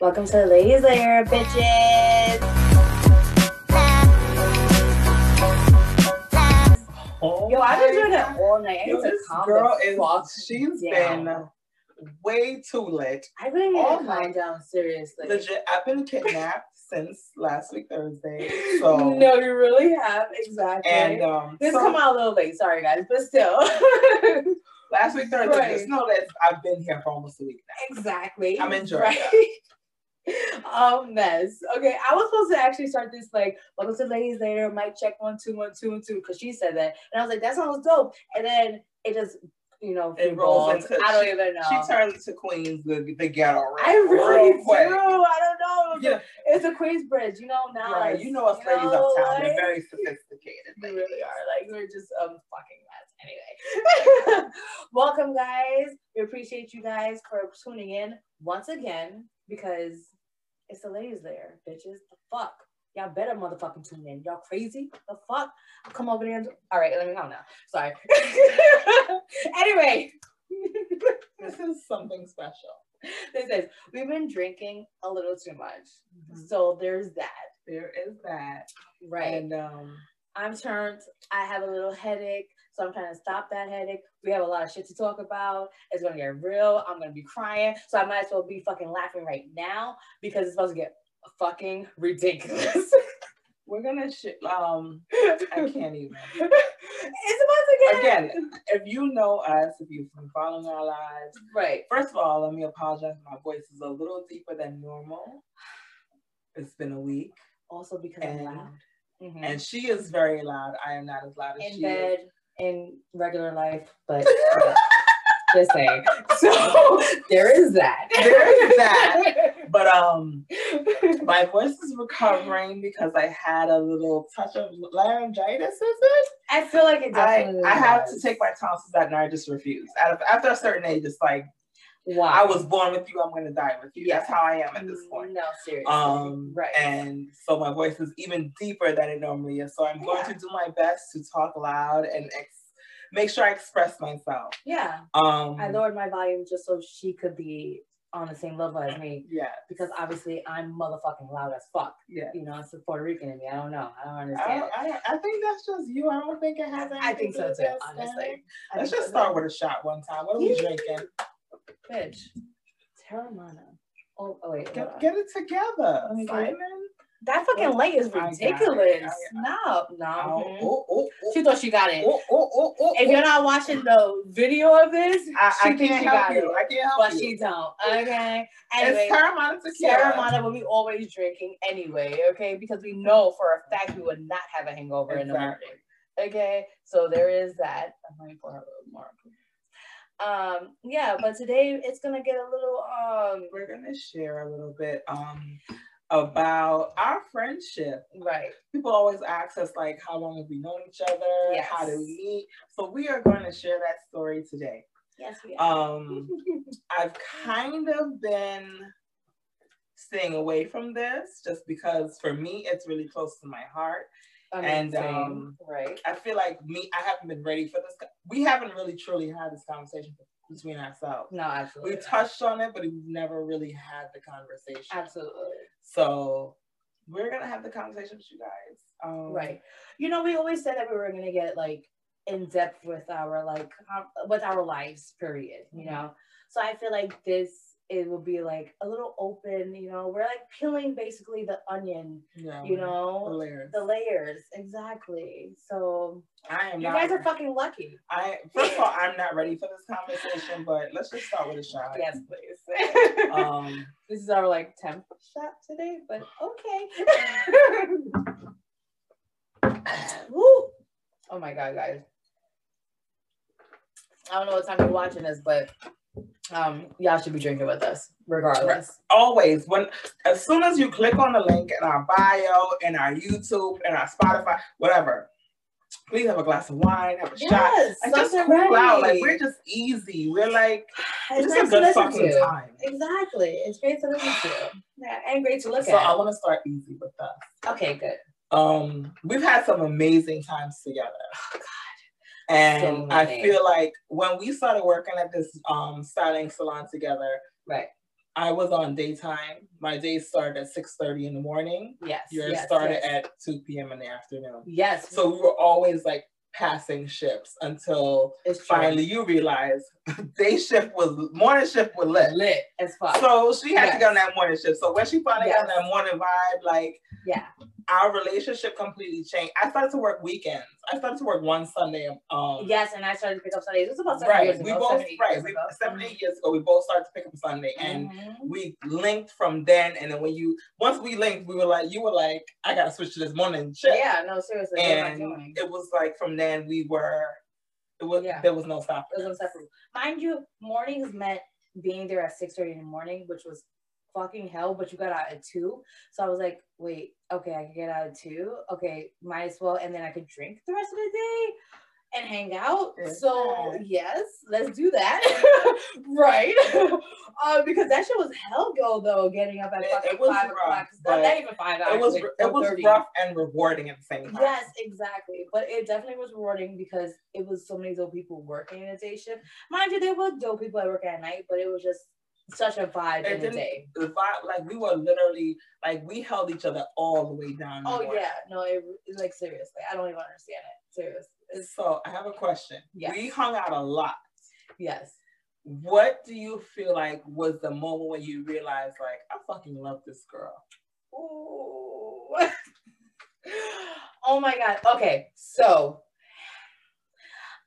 Welcome to the Ladies Lair, bitches. Oh Yo, I've been doing it all night. Yo, this girl is she's down. been way too lit. I really need all to calm night. down, seriously. Legit, I've been kidnapped since last week Thursday. So no, you really have, exactly. and um this so come out a little late, sorry guys, but still. last week Thursday, Right. just know that I've been here for almost a week now. exactly. I'm in Georgia. Right? A mess. Okay, I was supposed to actually start this like welcome to ladies later, mic check one two one two and two because she said that, and I was like that sounds dope, and then it just you know It rolls into- I don't she- even know. She turned into Queens, the, the ghetto real, I really real do. quick. I don't know. Yeah. It's a Queens bridge, you know now. Right, you know us ladies know, uptown, they're very sophisticated. Ladies. really are. Like we're just um fucking mess. Anyway. Welcome guys. We appreciate you guys for tuning in once again because it's the ladies there, bitches. The fuck. Y'all better motherfucking tune in. Y'all crazy? The fuck? Come over there and all right, let me know now. Sorry. anyway. This is something special. this is we've been drinking a little too much. Mhm. So there's that. There is that. Right. And um I'm turned. I have a little headache, so I'm trying to stop that headache. We have a lot of shit to talk about. It's gonna get real. I'm gonna be crying, so I might as well be fucking laughing right now because it's supposed to get fucking ridiculous. we're gonna shit. um I can't even. it's about to get Again, if you know us, if you've been following our lives, right. first of all, let me apologize. My voice is a little deeper than normal. It's been a week, Also because And- I'm loud. Mhm. and she is very loud. I am not as loud as in she bed, in regular life, but yeah, just saying. So there is that. There is that. But um, my voice is recovering because I had a little touch of laryngitis. Is it? I feel like it I definitely I have to take my tonsils out, and I just refuse. After, after a certain age, it's like Wow. I was born with you. I'm gonna die with you. That's how I am at this point. No, seriously. Um, right. and so my voice is even deeper than it normally is. So I'm going Yeah. to do my best to talk loud and ex- make sure I express myself. yeah. Um, I lowered my volume just so she could be on the same level as me yeah, because obviously I'm motherfucking loud as fuck. yeah. You know, it's the Puerto Rican in me. I don't know. I don't I, understand. don't, I, I think that's just you. I don't think it has anything I think to so do with too, honestly. I Let's just so, start too. with a shot one time. What are we drinking? Bitch. Teremana. Oh, oh wait. hold Get, get it together, Let get. Simone. that fucking light is I got it. ridiculous. No, no. Mm-hmm. Oh, oh, oh, oh, She thought she got it. oh, oh, oh, oh, If oh. you're not watching the video of this, I, she thinks can't she help got you. it. I can't help but you. she don't. Okay. Anyway, it's Teremana tequila. Teremana, what we always drinking anyway, okay? Because we know for a fact we would not have a hangover in the morning. Okay, so there is that. I'm going for a little more. Um, yeah, but today it's gonna get a little um We're gonna share a little bit um about our friendship. right. People always ask us like, how long have we known each other? How did we meet? So we are going to share that story today. Yes, we are. Um, I've kind of been staying away from this just because for me it's really close to my heart. Mean, and, um, right. I feel like me, I haven't been ready for this. We haven't really truly had this conversation between ourselves. No, absolutely. We touched on it, but we've never really had the conversation. absolutely. So we're gonna have the conversation with you guys. Um, Right. You know, we always said that we were gonna get like in depth with our like with our lives, period. You Mhm. know, so I feel like this it will be like a little open. You know, we're like peeling basically the onion. Yeah. You the know, layers. the layers exactly. So I am you guys are fucking lucky. I first of all, I'm not ready for this conversation, but let's just start with a shot. Yes, please. Um, this is our like temp shot today, but okay. Woo! Oh my god, guys. I don't know what time you're watching this, but um, y'all should be drinking with us, regardless. always when as soon as you click on the link in our bio, in our YouTube, in our Spotify, whatever, please have a glass of wine, have a shot. Yes, And just cool out. Like we're just easy. We're like It's just great a good fucking to. time. Exactly, it's great to listen to. Yeah, and great to look So I want to start easy with us. Okay, good. Um, we've had some amazing times together. And I feel like when we started working at this um styling salon together, Right. I was on daytime. My day started at six thirty in the morning. Yes. Yours yes, started yes. at two p.m. in the afternoon. Yes. So we were always like passing shifts until finally you realized day shift was morning shift was lit. lit as fuck. So she had to Yes. get on that morning shift. So when she finally got on that morning vibe, like yeah. Our relationship completely changed. I started to work weekends. I started to work one Sunday. Um, Yes, and I started to pick up Sundays. It was about seven right. years We ago. both seven, right. We, ago. seven eight years ago, we both started to pick up Sunday, and Mhm. we linked from then. And then when you once we linked, we were like, you were like, I gotta switch to this morning shift. Yeah, no, seriously. what am I and it was like from then we were. It was Yeah. there was no stopping. It was inseparable. Mind you, mornings meant being there at six thirty in the morning, which was fucking hell. But you got out at two, so I was like, wait, okay, I can get out at two. Okay, might as well, and then I could drink the rest of the day and hang out. So yes, let's do that. right, uh, because that shit was hell go though. Getting up at It- fucking it was five rough, o'clock. Not, not even five hours. It was like it was 4:30. rough and rewarding at the same time. Yes, exactly. But it definitely was rewarding because it was so many dope people working in a day shift. Mind you, there were dope people that work at night, but it was just such a vibe It in the day. The vibe, like we were literally like we held each other all the way down. Oh morning. yeah, no, it, it- like seriously, I don't even understand it. Seriously, it's, So I have a question. Yes. We hung out a lot. yes. What do you feel like was the moment when you realized like I fucking love this girl? Ooh. oh my god. Okay, so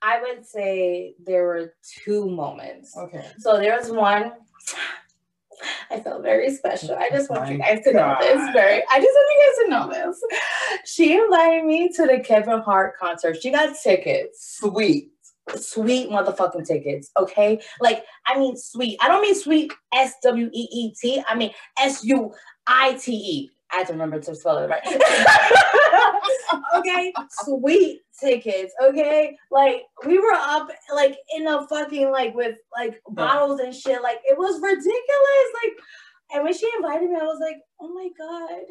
I would say there were two moments. Okay. So there was one. I felt very special. I just want you guys to know this. Very. I just want you guys to know this. She invited me to the Kevin Hart concert. She got tickets, Sweet. sweet motherfucking tickets. Okay, like I mean sweet. I don't mean sweet S W E E T. I mean S U I T E. I have to remember to spell it right. okay, sweet tickets. Okay, like we were up like in a fucking like with like bottles and shit. Like it was ridiculous. Like, and when she invited me, I was like, oh my god,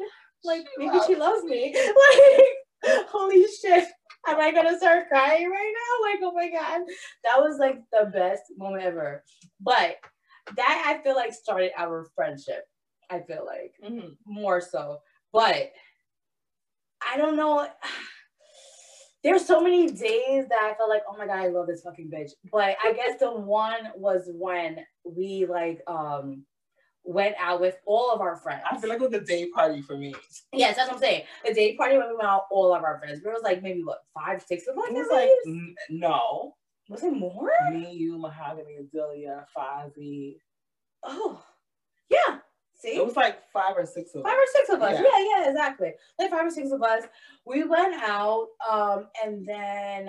like She maybe she loves loves me. Like, holy shit. Am I gonna start crying right now? Like, oh my god, that was like the best moment ever. But that I feel like started our friendship. I feel like Mhm. more so. But I don't know. There's so many days that I felt like, oh my god, I love this fucking bitch. But I guess the one was when we like um went out with all of our friends. I feel like it was a day party for me. yes, that's what I'm saying. The day party when we went out, all of our friends. There was like maybe what five, six of us. It was like n- no. was it more? Me, you, Mahogany, Adelia, Fozzie. Oh, yeah. See, It was like five or six of five us. or six of us. Yeah. Yeah. yeah, exactly. Like five or six of us. We went out, um, and then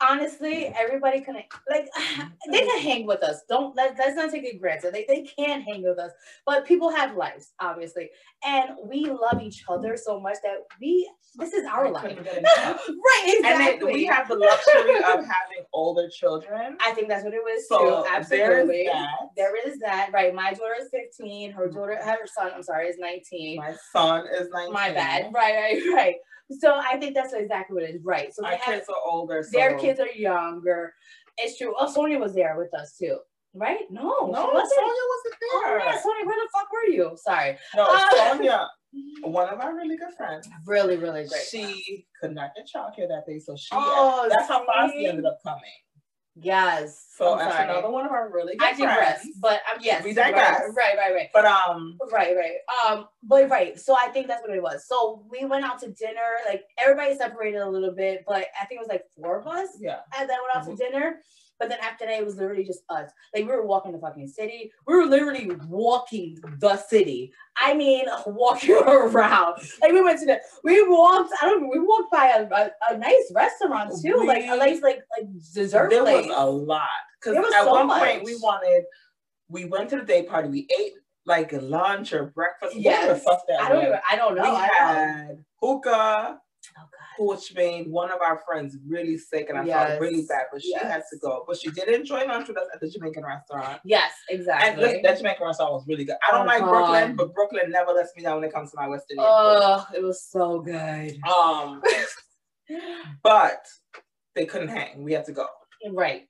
honestly, everybody couldn't like they can hang with us. Don't let let's not take it granted. They they can hang with us, but people have lives, obviously, and we love each other so much that we this is our life. couldn't get enough. right, exactly. And then we have the luxury of having older children. I think that's what it was So too. Absolutely. that. There is that. Right. My daughter is 15. Her daughter, her son, I'm sorry, is 19. My son is 19. My bad. Right, right, right. So I think that's exactly what it is. Right. So My they have, kids are older. So their kids are younger. It's true. Oh, Sonia was there with us too. Right? No, No, Sonia wasn't. Oh, there. yeah, Sonia, where the fuck were you? Sorry. No, Uh, Sonia, one of our really good friends. Really, really great. She could not get childcare that day, so she. Oh, that's how Fozzie see? ended up coming. Yes. So I'm that's sorry. another one of our really good I digress, friends. but um, yes, We digress. Right, right, right. But um, Right, right. Um, but right. So I think that's what it was. So we went out to dinner. Like everybody separated a little bit, but I think it was like four of us yeah. and then went out Mhm. to dinner. But then after that, it was literally just us. Like we were walking the fucking city. We were literally walking the city. I mean, walking around. Like we went to the. We walked. I don't. know, We walked by a, a, a nice restaurant too. like a nice like like dessert there place. was a lot because at so one much. point we wanted. We went to the day party. We ate like lunch or breakfast. whatever the yes. fuck that I don't even. I don't know. we I don't know. had hookah, Which made one of our friends really sick, and I felt really bad. But she had to go. But she did enjoy lunch with us at the Jamaican restaurant. Yes, And exactly. listen, that Jamaican restaurant was really good. I don't Oh, like God. Brooklyn, but Brooklyn never lets me down when it comes to my West Indian food. Oh, it was so good. Um, but they couldn't hang. We had to go. Right.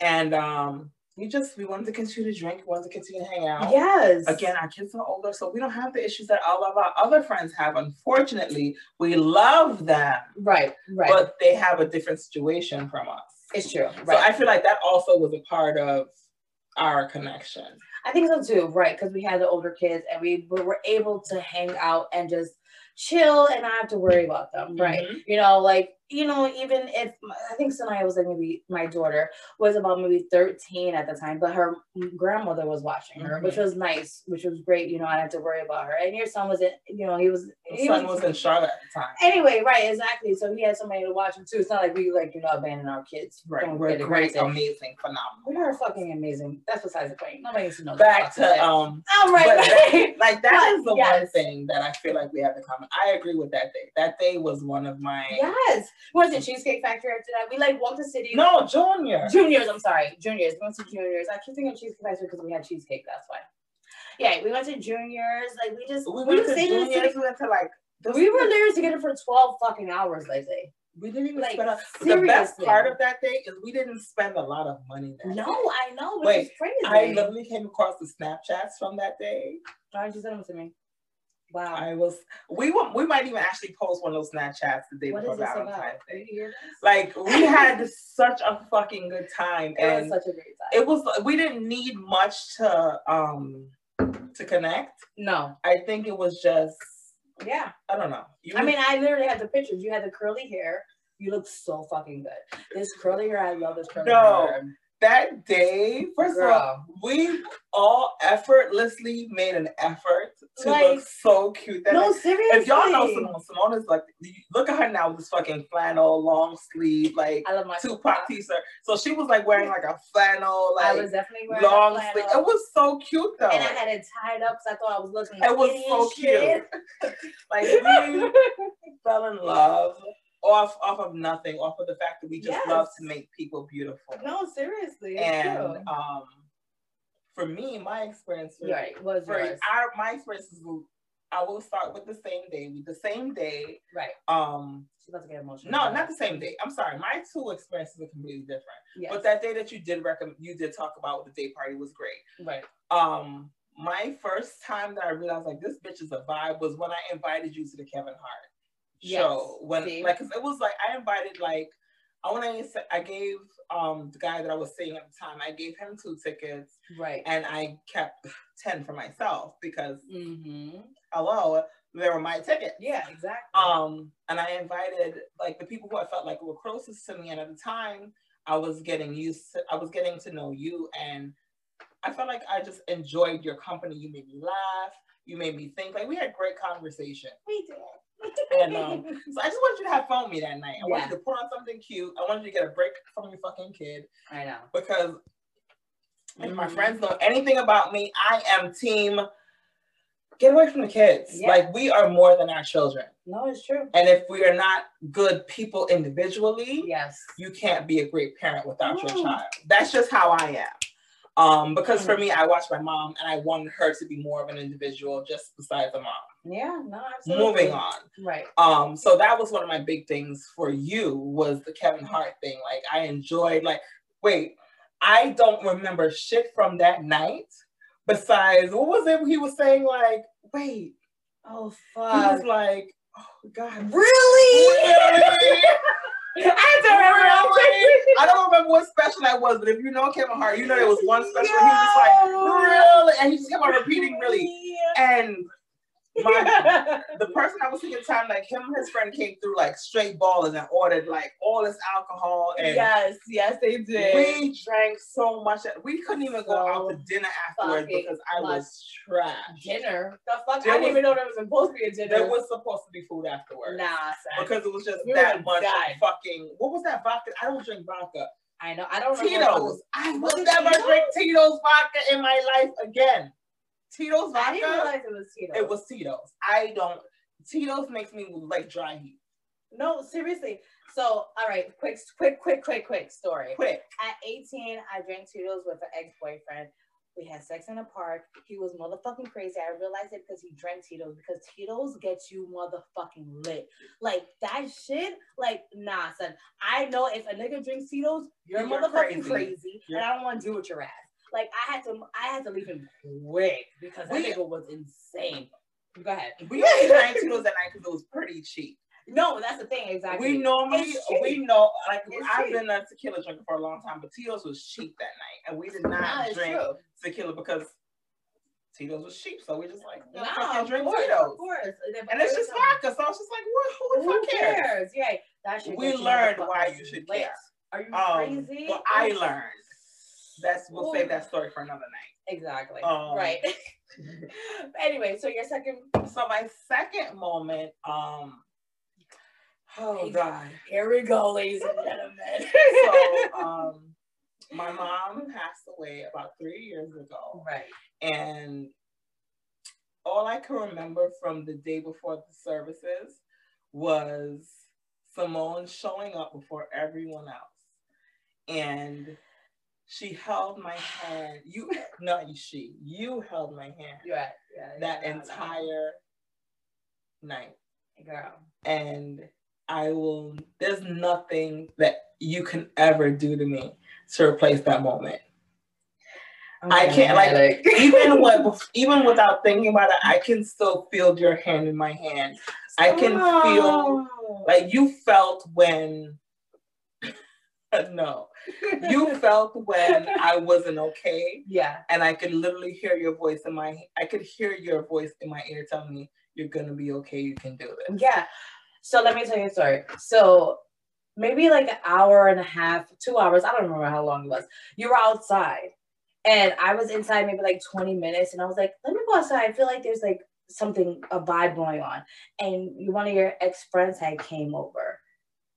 And um, we just we wanted to continue to drink, we wanted to continue to hang out. Yes. Again, our kids are older, so we don't have the issues that all of our other friends have. Unfortunately, we love them, Right. Right. but they have a different situation from us. it's true. Right. So I feel like that also was a part of our connection. I think so too, right? Because we had the older kids and we were were able to hang out and just chill and not have to worry about them, right? Mhm. You know, like you know, even if I think Sanaya was like maybe my daughter was about maybe 13 at the time, but her grandmother was watching her, which Mhm. was nice, which was great. You know, I have to worry about her. And your son was in, you know, he was My he son was in Charlotte at the time. Anyway, right, exactly. So he had somebody to watch him too. It's not like we like, you know, abandon our kids. Right. Don't We're great, amazing, phenomenal. We are fucking amazing. That's besides the point. Nobody needs to know. Back to um All right, but right. that- like that is the one thing that I feel like we have in common. I agree with that day. That day was one of my Yes. We went to Cheesecake Factory after that. We like walked the city. no junior. Juniors, I'm sorry. Juniors. We went to juniors. I keep thinking Cheesecake Factory because we had cheesecake. That's why. Yeah, we went to juniors. Like we just We we, went to in the juniors. city. We went to like We were there together for 12 fucking hours, they say. We didn't even like, spend. A, the best part of that day is we didn't spend a lot of money. No, day. I know, but Wait, it's crazy. I literally came across the Snapchats from that day. Why did you send them to me? Wow. I was. We will, We might even actually post one of those Snapchats the day what before Valentine's? Day. you hear this? Like we had such a fucking good time, It was such a great time. it was. We didn't need much to um to connect. no. I think it was just. Yeah. I don't know. You, I mean, I literally had the pictures. You had the curly hair. You look so fucking good. This curly hair, I love this curly No. hair. that day. First of all, we all effortlessly made an effort to Like- look so cute. That No, day. seriously. If y'all know Simone, Simone is like, look at her now with this fucking flannel, long sleeve, like I love my Tupac t-shirt. So she was like wearing like a flannel, I like was definitely wearing long sleeve. It was so cute though. and I had it tied up because I thought I was looking. It was so shit. like we fell in love off off of nothing, off of the fact that we just Yes. love to make people beautiful. no, seriously. And um, for me, my experience was Right, was for yours. our my experiences. I will start with the same day. The same day. Right. Um, she to get emotional. no, not the same day. I'm sorry. My two experiences are completely different. Yes. But that day that you did recommend, you did talk about with the day party was great. right. Um, my first time that I realized like this bitch is a vibe was when I invited you to the Kevin Hart Yes. show. When See? like, cause it was like I invited like I want to I gave um the guy that I was seeing at the time I gave him two tickets Right. and I kept ten for myself because Mm-hmm. hello they were my tickets. Yeah, exactly. Um, and I invited like the people who I felt like were closest to me, and at the time, I was getting used to, I was getting to know you, and I felt like I just enjoyed your company. You made me laugh, you made me think. Like we had great conversation, we did. And um, so I just wanted you to have fun with me that night. I wanted you to put on something cute. I wanted you to get a break from your fucking kid I know. because if my Mhm. friends know anything about me, I am team. Get away from the kids. Yeah. Like we are more than our children. No, it's true. And if we are not good people individually, Yes. you can't be a great parent without your child. That's just how I am. Um, because Mm. for me, I watched my mom and I wanted her to be more of an individual just besides the mom. Yeah. No. Absolutely. Moving on. Right. Um, so that was one of my big things for you was the Kevin Hart thing. Like I enjoyed like, wait, I don't remember shit from that night. Besides, what was it he was saying? Like, wait, Oh he fuck. was like, oh God, Really? really? I don't remember. I don't remember what special that was, but if you know Kevin Hart, you know there was one special he was just like, really? And he just kept on repeating, really. And my, the person I was thinking at the time, like him and his friend came through like straight ballers and ordered like all this alcohol. And yes, yes, they did. we drank so much that we couldn't even go out to dinner afterwards because I was trash. dinner. The fuck? There I didn't was- even know there was supposed to be a dinner. There was supposed to be food afterwards. nah, son. Because it was just We that much died. fucking. What was that vodka? I don't drink vodka. I know. I don't. Tito's. I will never Tito's? drink Tito's vodka in my life again. Tito's vodka. I didn't realize it was Tito's. It was Tito's. I don't. Tito's makes me like dry heat. no, seriously. So, all right, quick, quick, quick, quick, quick story. Quick. At 18, I drank Tito's with an ex-boyfriend. We had sex in a park. He was motherfucking crazy. I realized it because he drank Tito's because Tito's gets you motherfucking lit. Like that shit, like nah, son. I know if a nigga drinks Tito's, you're, You're motherfucking crazy. crazy, You're- and I don't want to do deal with your ass. Like I had to, I had to leave him quick because that nigga was insane. Go ahead. We only drank Tito's that night because it was pretty cheap. No, that's the thing exactly. We normally we know like It's I've cheap. been a tequila drinker for a long time, but Tito's was cheap that night, and we did not it's drink true. tequila because Tito's was cheap. So we just like No, of drink course, Tito's, of course. and it's just vodka. So it's just like, what? Who Who fuck cares? cares? Yeah. We learned why you should care. Are you Um, crazy? well, I learned. That's we'll Ooh. save that story for another night. Exactly. Um, right. anyway, so your second. So my second moment, um, oh god. Here we go, ladies and gentlemen. So um, my mom passed away about three years ago. right. And all I can remember from the day before the services was Simone showing up before everyone else. And she held my hand. You, not you she, you held my hand right. Yeah, that yeah, entire night. girl. And I will, there's nothing that you can ever do to me to replace that moment. I can't like even what even without thinking about it, I can still feel your hand in my hand. I can feel like you felt when no, you felt when I wasn't okay, Yeah. and I could literally hear your voice in my I could hear your voice in my ear telling me you're gonna be okay, you can do this. Yeah. So let me tell you a story. So maybe like an hour and a half, two hours, I don't remember how long it was. You were outside and I was inside maybe like 20 minutes and I was like, let me go outside. I feel like there's like something, a vibe going on. And one of your ex friends had came over,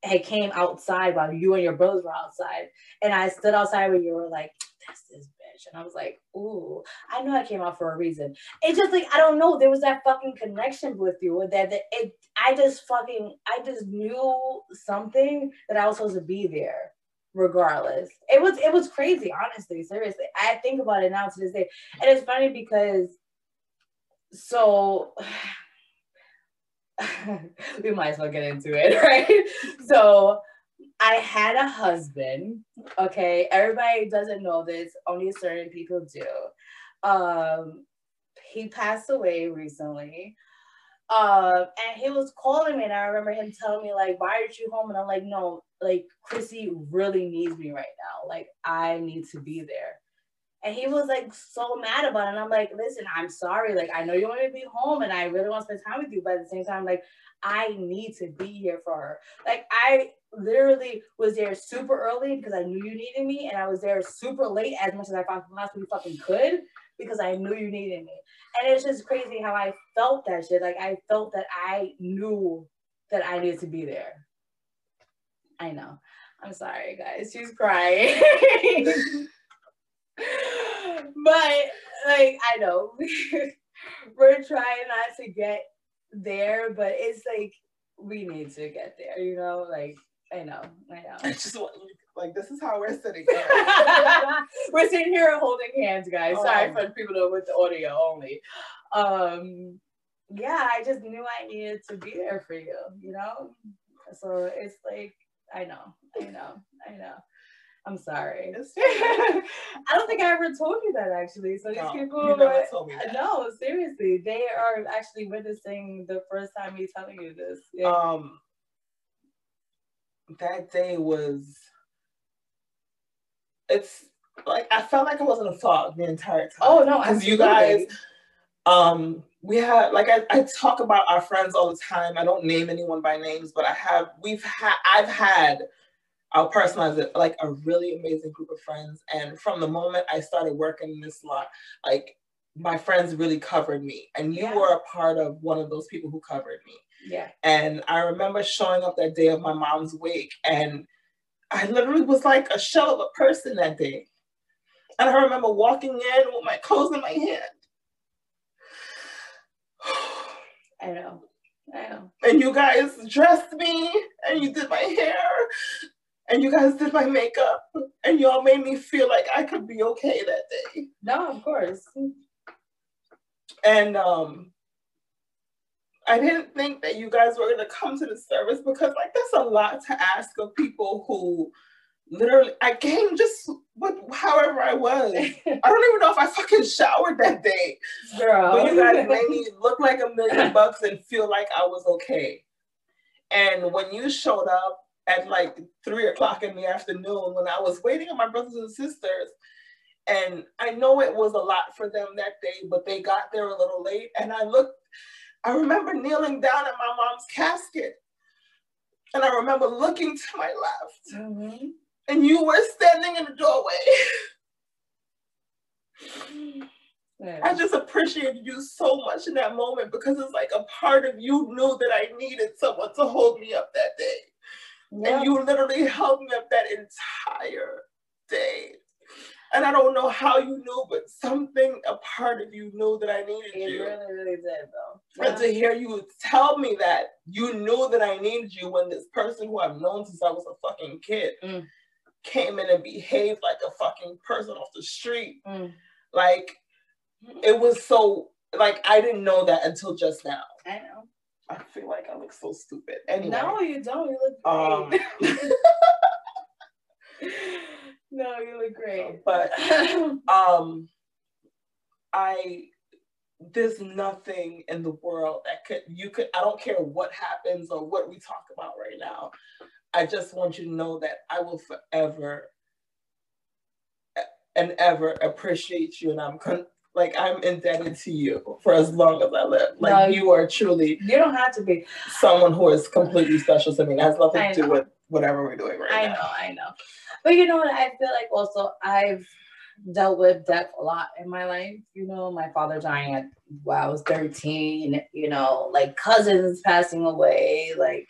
had came outside while you and your brothers were outside. And I stood outside where you were like, that's this bitch. And I was like, ooh, I know I came out for a reason. It's just like, I don't know. There was that fucking connection with you that, that it, I just fucking, I just knew something that I was supposed to be there regardless. It was, it was crazy, honestly, seriously. I think about it now to this day. And it's funny because, so, we might as well get into it, right? So, I had a husband. Okay, everybody doesn't know this. Only certain people do. Um, he passed away recently. Um, and he was calling me, and I remember him telling me like, "Why aren't you home?" And I'm like, "No, like Chrissy really needs me right now. Like, I need to be there." And he was like so mad about it. And I'm like, listen, I'm sorry. Like, I know you want me to be home and I really want to spend time with you, but at the same time, like, I need to be here for her. Like, I literally was there super early because I knew you needed me, and I was there super late as much as I possibly fucking could because I knew you needed me. And it's just crazy how I felt that shit. Like, I felt that I knew that I needed to be there. I know. I'm sorry, guys. She's crying. but like I know we're trying not to get there, but it's like we need to get there, you know? Like I know, I know. I just want like this is how we're sitting here. we're sitting here holding hands, guys. Sorry Um, for people that with the audio only. Um yeah, I just knew I needed to be there for you, you know? So it's like I know, I know, I know. I'm sorry. I don't think I ever told you that actually. So these No, people, you never told me that. no, seriously, they are actually witnessing the first time me telling you this. Yeah. um that day was it's like I felt like I was in a fog the entire time. oh no, because you guys um we had like I, I talk about our friends all the time i don't name anyone by names but i have we've had i've had i'll personalize it like a really amazing group of friends and from the moment i started working in this lot like my friends really covered me and you Yeah. were a part of one of those people who covered me Yeah. and i remember showing up that day of my mom's wake and i literally was like a shell of a person that day and i remember walking in with my clothes in my hand I know. I know. and you guys dressed me and you did my hair and you guys did my makeup and y'all made me feel like I could be okay that day. No, of course. And um I didn't think that you guys were gonna come to the service because like that's a lot to ask of people who literally, I came just with however I was. I don't even know if I fucking showered that day. Girl. But you guys made me look like a million bucks and feel like I was okay. And when you showed up at like three o'clock in the afternoon when I was waiting on my brothers and sisters, and I know it was a lot for them that day, but they got there a little late. And I looked, I remember kneeling down at my mom's casket. And I remember looking to my left. Mm-hmm. And you were standing in the doorway. Yeah. I just appreciated you so much in that moment because it's like a part of you knew that I needed someone to hold me up that day. Yeah. And you literally held me up that entire day. And I don't know how you knew, but something, a part of you knew that I needed it you. Really, really did, though. Yeah. And to hear you tell me that you knew that I needed you when this person who I've known since I was a fucking kid mm. came in and behaved like a fucking person off the street. Mm. Like, it was so, like, I didn't know that until just now. I know. I feel like I look so stupid. Anyway. No, you don't. You look great. Um, no, you look great. But um I there's nothing in the world that could you could I don't care what happens or what we talk about right now. I just want you to know that I will forever and ever appreciate you and I'm con- like I'm indebted to you for as long as I live. Like no, you are truly you don't have to be someone who is completely special to me. It has nothing to do with whatever we're doing right I now. I know, I know. But you know what? I feel like also I've dealt with death a lot in my life. You know, my father dying at when I was 13, you know, like cousins passing away, like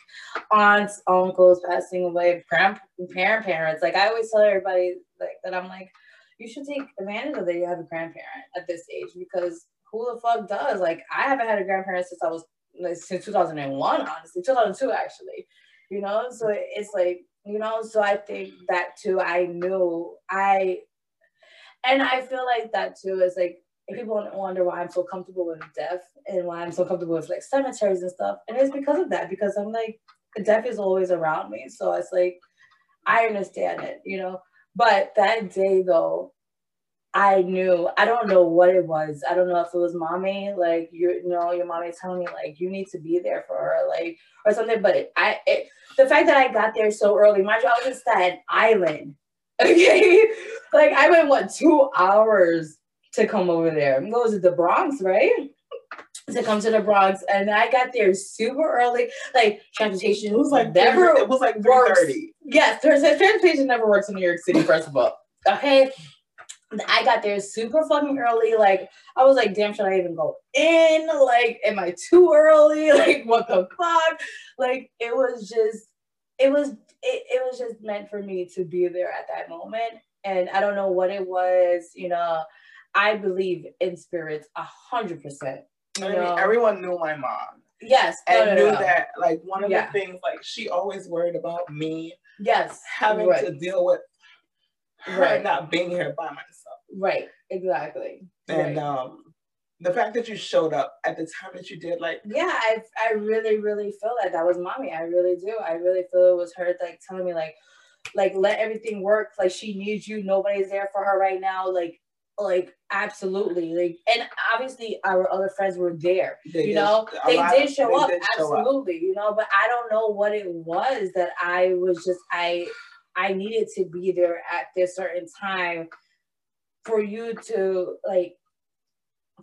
aunts, uncles passing away, grand parent parents. Like I always tell everybody like that I'm like, you should take advantage of that you have a grandparent at this age because who the fuck does? Like I haven't had a grandparent since I was like, since 2001, honestly, 2002 actually. You know, so it's like you know so i think that too i knew i and i feel like that too is like people wonder why i'm so comfortable with death and why i'm so comfortable with like cemeteries and stuff and it's because of that because i'm like death is always around me so it's like i understand it you know but that day though I knew I don't know what it was. I don't know if it was mommy, like you, know, your mommy telling me like you need to be there for her, like or something. But I, it, the fact that I got there so early, my job was at an Island. Okay, like I went what two hours to come over there. What was it, the Bronx, right? to come to the Bronx, and I got there super early. Like transportation it was like never. It was like three thirty. Yes, transportation never works in New York City. First of all, okay. I got there super fucking early. Like, I was like, damn, should I even go in? Like, am I too early? Like, what the fuck? Like, it was just, it was, it, it was just meant for me to be there at that moment. And I don't know what it was, you know. I believe in spirits a hundred percent. I mean, everyone knew my mom. Yes. And no, no, knew no. that like one of yeah. the things like she always worried about me. Yes. Having right. to deal with her right. not being here by myself. Right, exactly. And right. um the fact that you showed up at the time that you did, like yeah, I I really really feel that that was mommy. I really do. I really feel it was her like telling me like like let everything work. Like she needs you. Nobody's there for her right now. Like like absolutely like and obviously our other friends were there they you know they did show up did absolutely show up. you know but i don't know what it was that i was just i i needed to be there at this certain time for you to like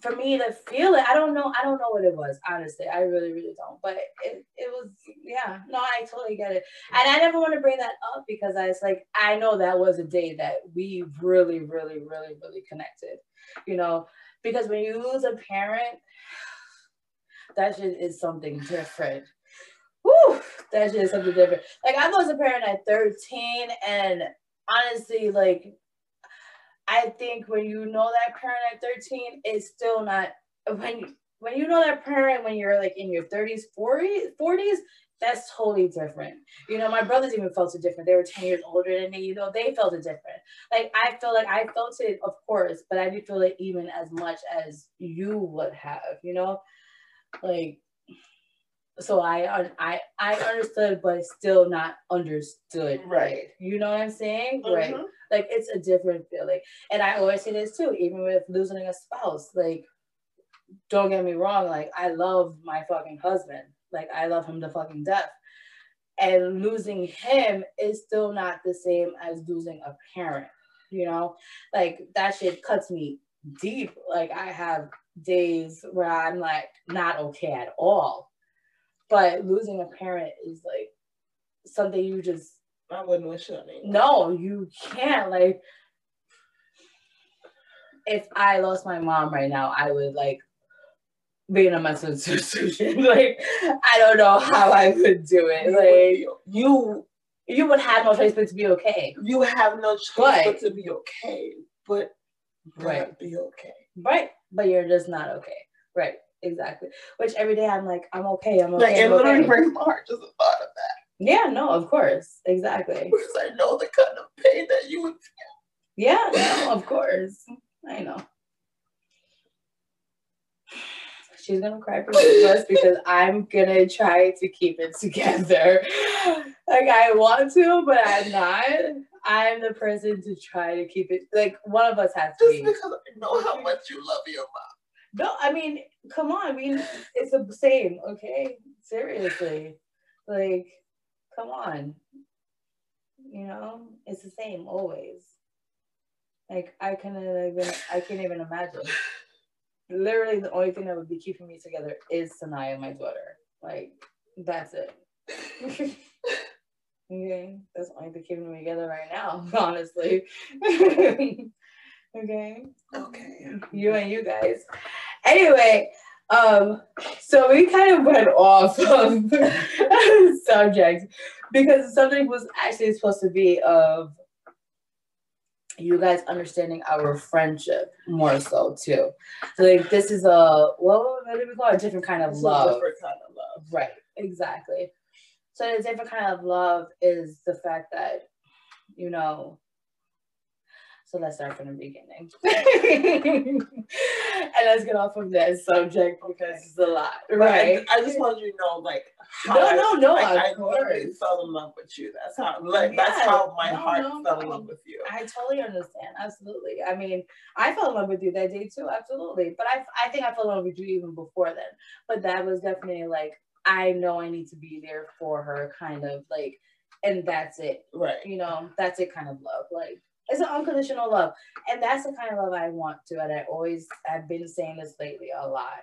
for me to feel it, I don't know. I don't know what it was, honestly. I really, really don't. But it, it was, yeah, no, I totally get it. And I never want to bring that up because I was like, I know that was a day that we really, really, really, really connected, you know, because when you lose a parent, that shit is something different. Woo, that shit is something different. Like I lost a parent at 13 and honestly, like I think when you know that parent at 13, it's still not when when you know that parent when you're like in your 30s, 40s, 40s, that's totally different. You know, my brothers even felt it different. They were 10 years older than me, you know, they felt it different. Like I feel like I felt it, of course, but I didn't feel it even as much as you would have, you know? Like so I I I understood, but still not understood. Right. You know what I'm saying? Right. Mm-hmm. Like it's a different feeling. And I always say this too, even with losing a spouse. Like, don't get me wrong, like I love my fucking husband. Like I love him to fucking death. And losing him is still not the same as losing a parent. You know, like that shit cuts me deep. Like I have days where I'm like not okay at all. But losing a parent is like something you just I wouldn't wish on it. no, you can't. Like, if I lost my mom right now, I would like be in a mental institution. like, I don't know how I would do it. Like, you you would have no choice but to be okay. you have no choice But- but to be okay. But Right. be okay. Right. But you're just not okay. Right. Exactly. Which every day I'm like, I'm okay. I'm okay. Like it I'm literally okay. breaks my heart just the thought of that. Yeah, no, of course. Exactly. Because I know the kind of pain that you would Yeah, no, of course. I know. She's gonna cry for us because I'm gonna try to keep it together. Like I want to, but I'm not. I'm the person to try to keep it. Like one of us has to just be. because I know how much you love your mom. No, I mean, come on. I mean, it's the same. Okay, seriously. Like, come on. You know, it's the same always. Like I can't even. I can't even imagine. Literally, the only thing that would be keeping me together is Sanaya, my daughter. Like, that's it. okay, that's the only thing keeping me together right now. Honestly. okay Okay. you and you guys. Anyway, um, so we kind of went off of subject because the subject was actually supposed to be of you guys understanding our friendship more so too. So like this is a what what do we call it? A different kind of This a love. different kind of love. Right, exactly. So the different kind of love is the fact that, you know, so let's start from the beginning. and let's get off of that subject because it's a lot. Right. I, I just wanted you to know, like, how No, no, no, like, of I literally fell in love with you. That's how, like, that's how my No, heart no, fell in love with you. I totally understand. Absolutely. I mean, I fell in love with you that day too. Absolutely. But I, I think I fell in love with you even before then. But that was definitely like, I know I need to be there for her, kind of like, and that's it. Right. you know, that's it kind of love. Like it's an unconditional love. And that's the kind of love I want to. And I always I've been saying this lately a lot.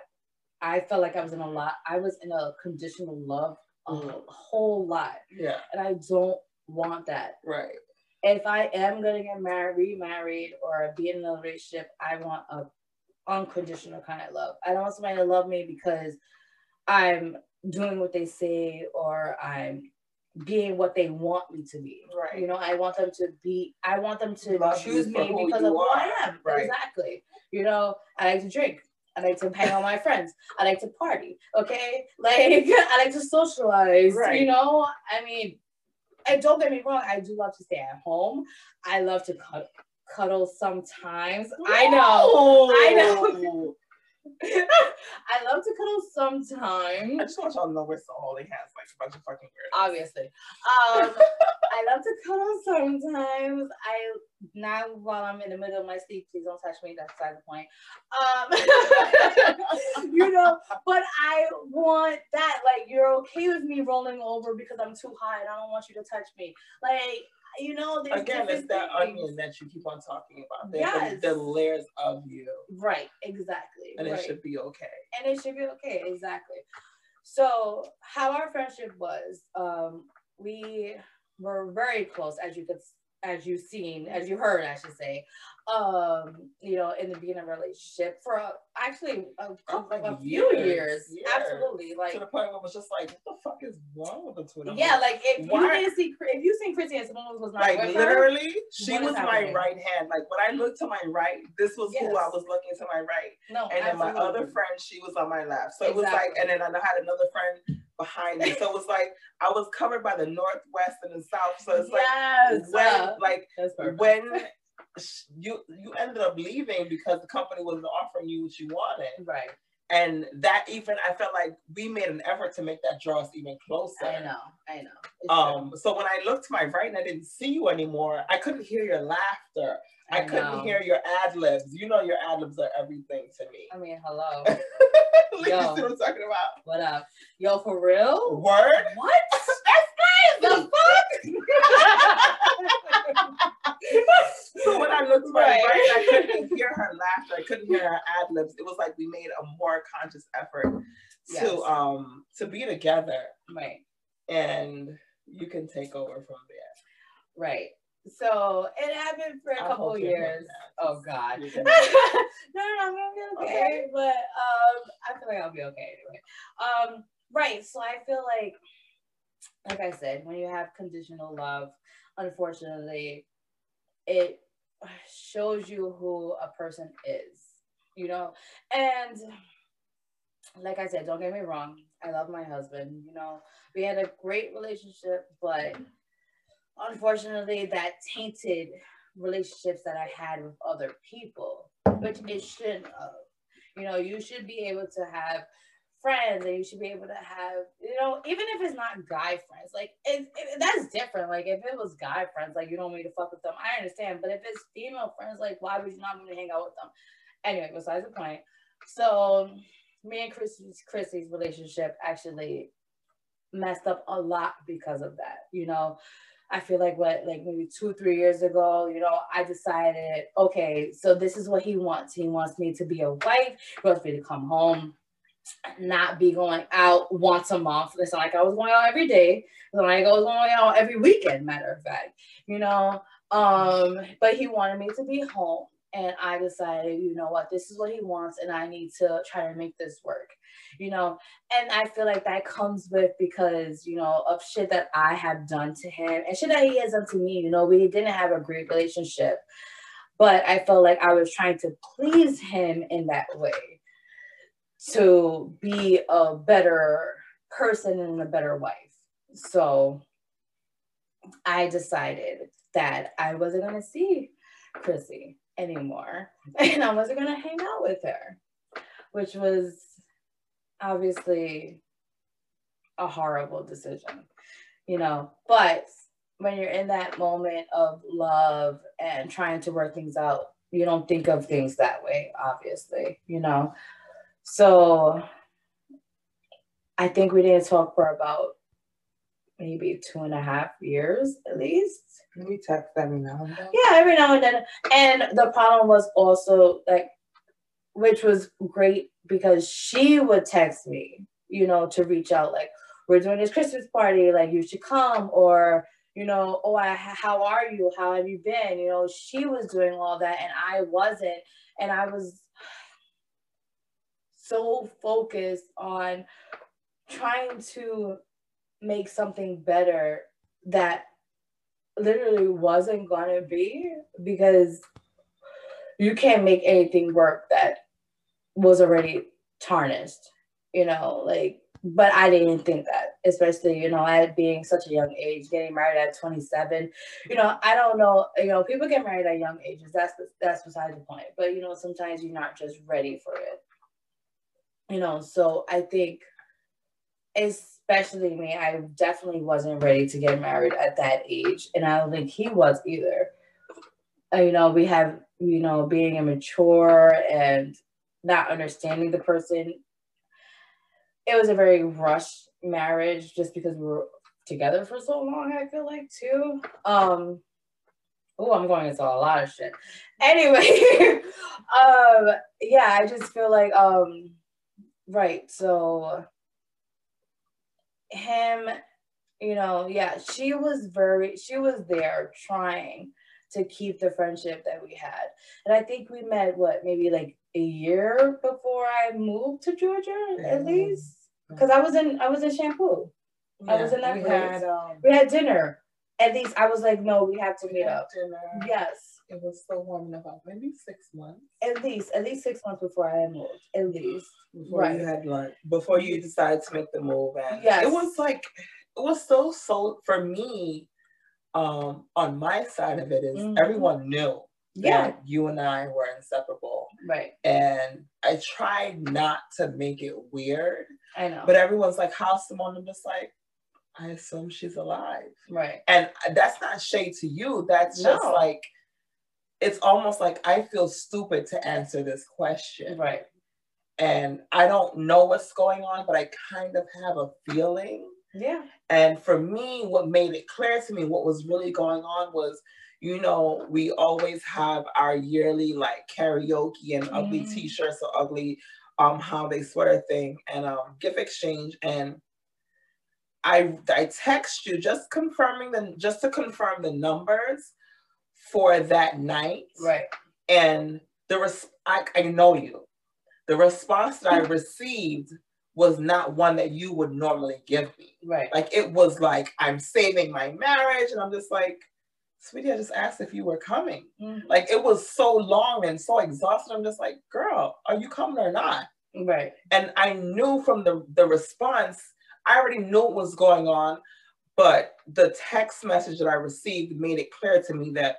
I felt like I was in a lot, I was in a conditional love a Mhm. whole lot. Yeah. And I don't want that. Right. If I am gonna get married, remarried, or be in a relationship, I want a unconditional kind of love. I don't want somebody to love me because I'm doing what they say or I'm being what they want me to be. Right. You know, I want them to be, I want them to Love choose me because of who I am. Right. Exactly. You know, I like to drink. I like to hang out with my friends. I like to party. Okay. Like I like to socialize. Right. You know, I mean, and don't get me wrong, I do love to stay at home. I love to cut, cuddle sometimes. I know. I know. I love to cuddle sometimes. I just want y'all to know we're so holding hands like a bunch of fucking weirdos. Obviously. Um, I love to cuddle sometimes. I now while I'm in the middle of my sleep, please don't touch me. That's beside the point. Um, you know, but I want that. Like you're okay with me rolling over because I'm too high and I don't want you to touch me. Like you know, there's Again, it's that things. onion that you keep on talking about. There's Yes. the, the layers of you, Right. Exactly. and right. it should be okay. and it should be okay exactly so how our friendship was um we were very close as you could as you've seen as you heard i should say um you know in the beginning of a relationship for a, actually a, Oh, like a few years, years, absolutely like to the point where it was just like, what the fuck is wrong with the them? yeah like if Why- you didn't see if you seen chrissy and simone was not like with her literally, she was my right hand. Like when I looked to my right, this was who I was looking to my right, no and then my other friend, she was on my left. So it was like, and then I had another friend behind me. So it was like I was covered by the northwest and the south. So it's yes like when, uh, like when you you ended up leaving because the company wasn't offering you what you wanted, right and that even I felt like we made an effort to make that draw us even closer. I know, I know. It's Um, so when I looked to my right and I didn't see you anymore, I couldn't hear your laughter. I, I couldn't know. hear your ad libs. You know your ad libs are everything to me. I mean, hello. like, you see Yo. what I'm talking about? what up? Yo, for real? Word? What? That's crazy. So when I looked Right. right, I couldn't hear her laughter. I couldn't hear her ad libs. It was like we made a more conscious effort Yes. to um to be together, right, and you can take over from there. right. So it happened for a I'll couple hold your hand years. Oh God. No, no, no, I'm gonna be okay. Okay. But um, I feel like I'll be okay anyway. Um, right. So I feel like, like I said, when you have conditional love, unfortunately, it shows you who a person is. You know, and like I said, don't get me wrong. I love my husband. You know, we had a great relationship, but unfortunately, that tainted relationships that I had with other people, which it shouldn't have. You know, you should be able to have friends and you should be able to have, you know, even if it's not guy friends, like it, it, that's different. Like if it was guy friends, like you don't want me to fuck with them, I understand. But if it's female friends, like why would you not want to hang out with them? Anyway, besides the point. So me and Chrissy's Chrissy's relationship actually messed up a lot because of that. You know, I feel like what like maybe two, three years ago, you know, I decided, okay, so this is what he wants. He wants me to be a wife, he wants me to come home, not be going out once a month. It's not like I was going out every day. It's not like I was going out every weekend, matter of fact, you know. Um, but he wanted me to be home. And I decided, you know what, this is what he wants, and I need to try to make this work, you know and I feel like that comes with because you know of shit that I have done to him and shit that he has done to me. You know, we didn't have a great relationship, but I felt like I was trying to please him in that way to be a better person and a better wife. So I decided that I wasn't gonna see Chrissy anymore, and I wasn't gonna hang out with her, which was obviously a horrible decision, you know. But when you're in that moment of love and trying to work things out, you don't think of things that way, obviously, you know. So I think we didn't talk for about maybe two and a half years at least. We text every now and then. Yeah, every now and then. And the problem was also like, which was great because she would text me, you know, to reach out, like, we're doing this Christmas party, like, you should come, or, you know, oh, I, how are you? How have you been? You know, she was doing all that and I wasn't. And I was so focused on trying to make something better that literally wasn't gonna be because you can't make anything work that was already tarnished, you know, like but I didn't think that, especially, you know, at being such a young age, getting married at 27, you know, I don't know, you know, people get married at young ages. That's that's beside the point. But you know, sometimes you're not just ready for it. You know, so I think especially me, I definitely wasn't ready to get married at that age. And I don't think he was either. Uh, you know, we have, you know, being immature and not understanding the person. It was a very rushed marriage just because we were together for so long, I feel like too. Um oh, I'm going into a lot of shit. Anyway, um, yeah, I just feel like um right, so him, you know, yeah, she was very, she was there trying to keep the friendship that we had. And I think we met, what, maybe like a year before I moved to Georgia, at Mhm. least? Because I was in, I was in Shampoo. I was in that we place. had, um, We had dinner. At least I was like, no, we have to meet up. dinner. Yes. It was so warm in about maybe six months At least, at least six months before I moved. At least. before Right. you had lunch, before you decided to make the move. And Yes. it was like, it was so, so, for me, um, on my side of it is Mhm. everyone knew. Yeah. that you and I were inseparable. Right. And I tried not to make it weird, I know. but everyone's like, "How's Simone?" I'm just like, I assume she's alive. right. And that's not shade to you. That's just like, it's almost like I feel stupid to answer this question. Right. And I don't know what's going on, but I kind of have a feeling. Yeah. And for me, what made it clear to me what was really going on was, you know, we always have our yearly like karaoke and ugly Mhm. t-shirts or ugly um how they swear thing and um gift exchange and I I text you just confirming the just to confirm the numbers for that night. Right. And the res- I, I know you. The response that I received was not one that you would normally give me. Right. Like it was like I'm saving my marriage, and I'm just like, sweetie, I just asked if you were coming. Mhm. Like it was so long and so exhausted. I'm just like, girl, are you coming or not? Right. And I knew from the the response, I already knew what was going on, but the text message that I received made it clear to me that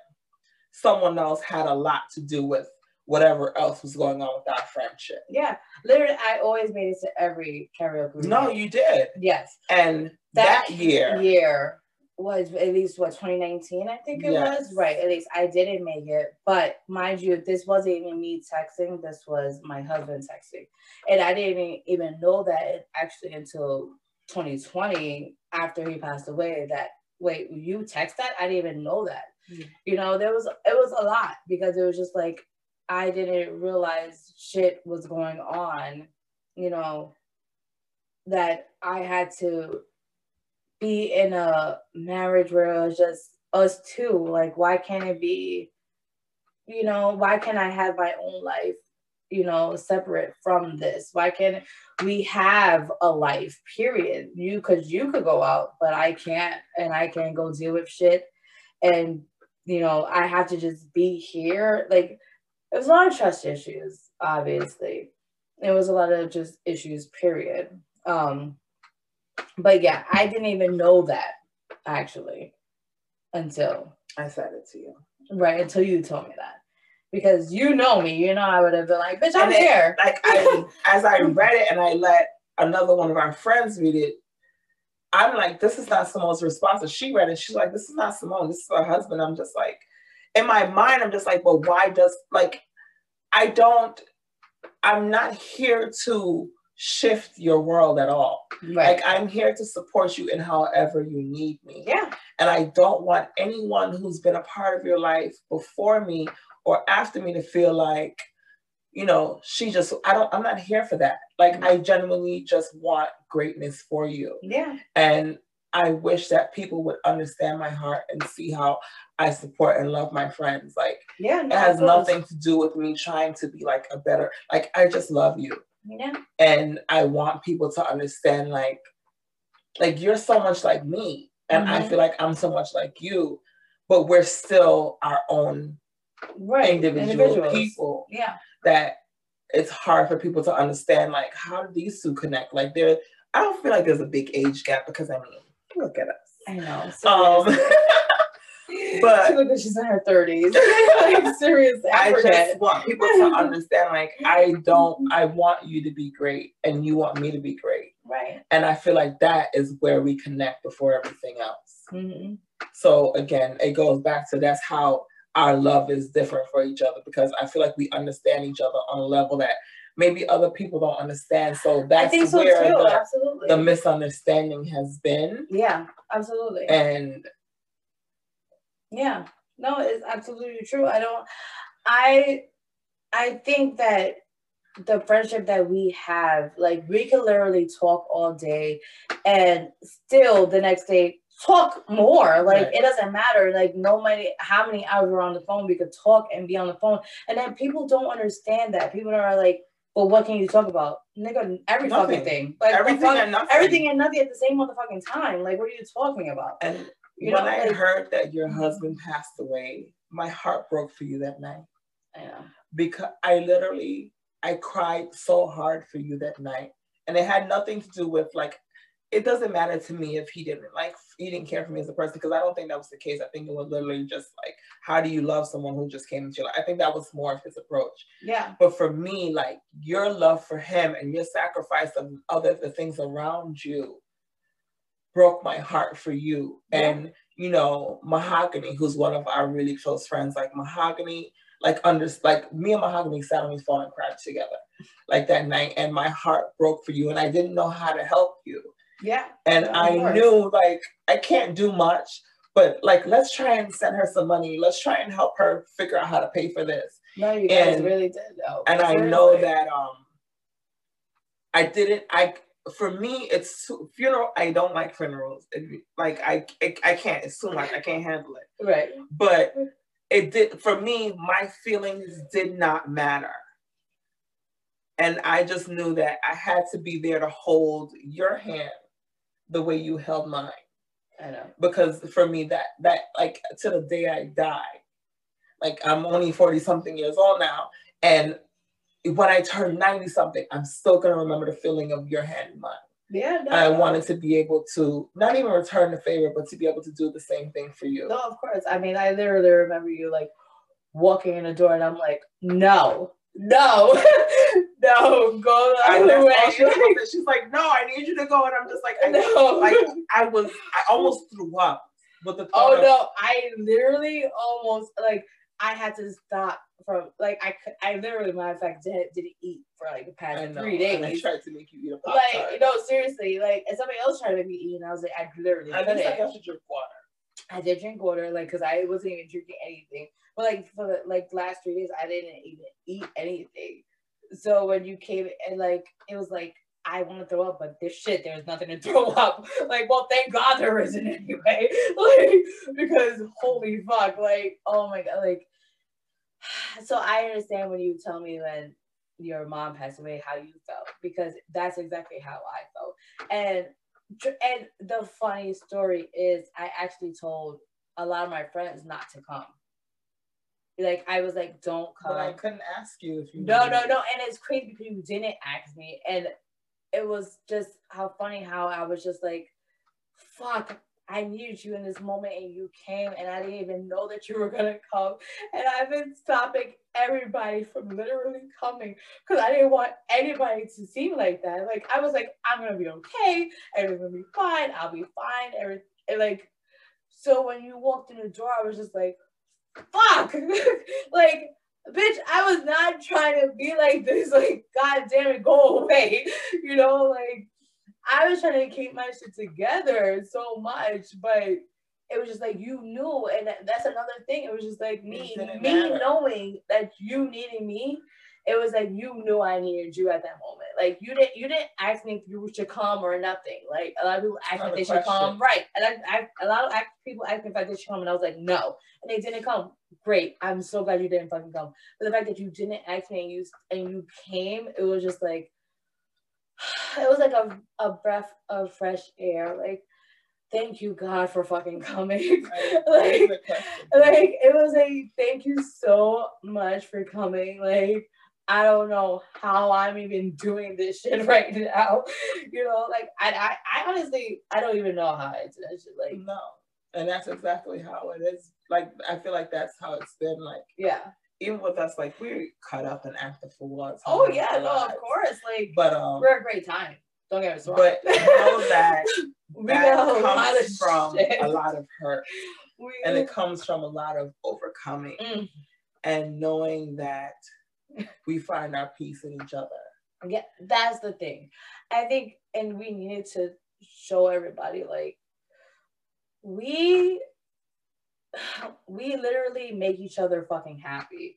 someone else had a lot to do with whatever else was going on with our friendship. Yeah. Literally, I always made it to every karaoke. No, reunion. you did. Yes. And that, year, Year was at least what 2019, I think it Yes. was. Right. At least I didn't make it. But mind you, this wasn't even me texting. This was my husband texting, and I didn't even know that actually until 2020 after he passed away. That wait, you text that? I didn't even know that. Mm. You know, there was it was a lot because it was just like I didn't realize shit was going on. You know, that I had to be in a marriage where it was just us two. Like, why can't it be, you know, why can't I have my own life, you know, separate from this? Why can't we have a life, period? You because you could go out, but I can't and I can't go deal with shit. And, you know, I have to just be here. Like it was a lot of trust issues, obviously. It was a lot of just issues, period. Um, but yeah, I didn't even know that actually until I said it to you. right until you told me that because you know me, you know I would have been like, bitch, I'm And it- here. Like I, as I read it and I let another one of our friends read it, I'm like, this is not Simone's response. She read it. She's like, this is not Simone. This is her husband. I'm just like, in my mind, I'm just like, well, why does like, I don't, I'm not here to shift your world at all. Right. Like I'm here to support you in however you need me. yeah. And I don't want anyone who's been a part of your life before me or after me to feel like, you know, she just, I don't, I'm not here for that. Like, I genuinely just want greatness for you. Yeah. And I wish that people would understand my heart and see how I support and love my friends. Like, Yeah. it has course. nothing to do with me trying to be like a better, like, I just love you Yeah. and I want people to understand like like you're so much like me and I Mhm. feel like I'm so much like you but we're still our own Right. individual Individuals. people Yeah. That it's hard for people to understand like how do these two connect like there I don't feel like there's a big age gap because I mean look at us I know. um but- she look like she's in her thirties. like seriously, I, I just want people to understand like I don't I want you to be great and you want me to be great right. And I feel like that is where we connect before everything else. hmm So again, it goes back to that's how our love is different for each other because I feel like we understand each other on a level that maybe other people don't understand. So that's so where the, the misunderstanding has been. yeah. Absolutely. And Yeah, no, it's absolutely true. I don't, I, I think that the friendship that we have, like, we can literally talk all day, and still the next day talk more. Like, Right. it doesn't matter. Like, no matter how many hours we're on the phone, we could talk and be on the phone. And then people don't understand that. People are like, "Well, what can you talk about, nigga? Every fucking thing, like everything fuck- and nothing. everything and nothing at the same motherfucking time. Like, what are you talking about? And You when know, I like- heard that your husband passed away, my heart broke for you that night. I know. because I literally I cried so hard for you that night. And it had nothing to do with like it doesn't matter to me if he didn't like he didn't care for me as a person because I don't think that was the case. I think it was literally just like, how do you love someone who just came into your life? I think that was more of his approach. Yeah. But for me, like your love for him and your sacrifice of other the things around you broke my heart for you. Yeah. And you know, Mahogany, who's one of our really close friends, like Mahogany, like under like me and Mahogany sat on his phone and cried together like that night, and my heart broke for you, and I didn't know how to help you yeah. And I knew like I can't do much, but like let's try and send her some money. Let's try and help her figure out how to pay for this. No, you guys and, really did though. And I know that um I didn't I for me it's funeral I don't like funerals. It, like I, I I can't it's too much. I can't handle it. Right. But it did for me my feelings did not matter and I just knew that I had to be there to hold your hand the way you held mine. I know. Because for me, that that like to the day I die, like I'm only 40 something years old now. And when I turn 90 something, I'm still gonna remember the feeling of your hand in mine. Yeah, no, I wanted to be able to not even return the favor, but to be able to do the same thing for you. No, of course. I mean, I literally remember you like walking in the door, and I'm like, no, no, no, go the other way. She she's like, no, I need you to go, and I'm just like, I no, like I was, I almost threw up. But the oh of, no, I literally almost like I had to stop from like I could I literally matter of fact did, didn't eat for like the past know, three days. I tried to make you eat a pop Like you know seriously like and somebody else tried to make me eat and I was like I literally I think I got to drink water. I did drink water like because I wasn't even drinking anything. But like for the like last three days I didn't even eat anything. So when you came and like it was like I want to throw up, but this shit, there's nothing to throw up. Like, well, thank God there isn't anyway. Like, because holy fuck, like, oh my god, like. So I understand when you tell me when your mom passed away how you felt because that's exactly how I felt. And and the funny story is I actually told a lot of my friends not to come like I was like, don't come. But I couldn't ask you if you. No, no, no, and it's crazy because you didn't ask me, and it was just how funny how I was just like, fuck. I needed you in this moment and you came and I didn't even know that you were gonna come. And I've been stopping everybody from literally coming because I didn't want anybody to seem like that. Like I was like, I'm gonna be okay, everything's gonna be fine, I'll be fine. Every like so when you walked in the door, I was just like, fuck. like, bitch, I was not trying to be like this. Like, god damn it, go away. You know, like I was trying to keep my shit together so much, but it was just like you knew, and that's another thing. It was just like me, me matter. knowing that you needed me it was like you knew I needed you at that moment. Like you didn't you didn't ask me if you should come or nothing. Like a lot of people asked me if they should come, right? And I, I a lot of people asked me if I did come, and I was like no, and they didn't come. Great, I'm so glad you didn't fucking come. But the fact that you didn't ask me and you and you came, it was just like it was like a a breath of fresh air. Like thank you God for fucking coming. like, like it was a thank you so much for coming. Like I don't know how I'm even doing this shit right now. You know, like I, I, I honestly, I don't even know how I do that shit. Like no, and that's exactly how it is. Like I feel like that's how it's been. Like yeah, even with us, like we're cut up and active for once. Oh yeah, no, of course. Like, but um, we're a great time. Don't get us wrong. But know that that comes from shit. a lot of hurt, we, and it comes from a lot of overcoming, mm. and knowing that we find our peace in each other. Yeah, that's the thing. I think, and we needed to show everybody like we we literally make each other fucking happy.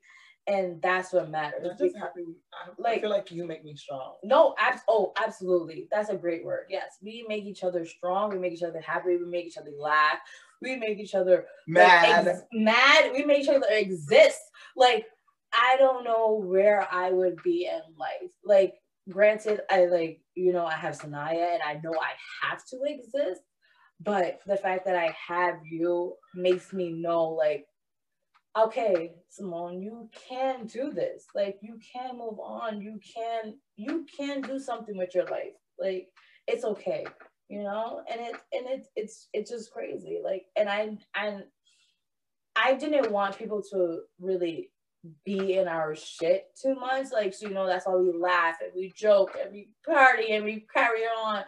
And that's what matters. Just happy. I, like, I feel like you make me strong. No, abs- oh, absolutely. That's a great word. Yes, we make each other strong. We make each other happy. We make each other laugh. We make each other mad. Like, ex- mad. We make each other exist. Like I don't know where I would be in life. Like, granted, I like, you know, I have Sanaya and I know I have to exist, but the fact that I have you makes me know, like, okay, Simone, you can do this. Like, you can move on. You can, you can do something with your life. Like, it's okay. you know, and it and it it's it's just crazy. Like, and I and I didn't want people to really be in our shit too much. Like, so you know, that's why we laugh and we joke and we party and we carry on.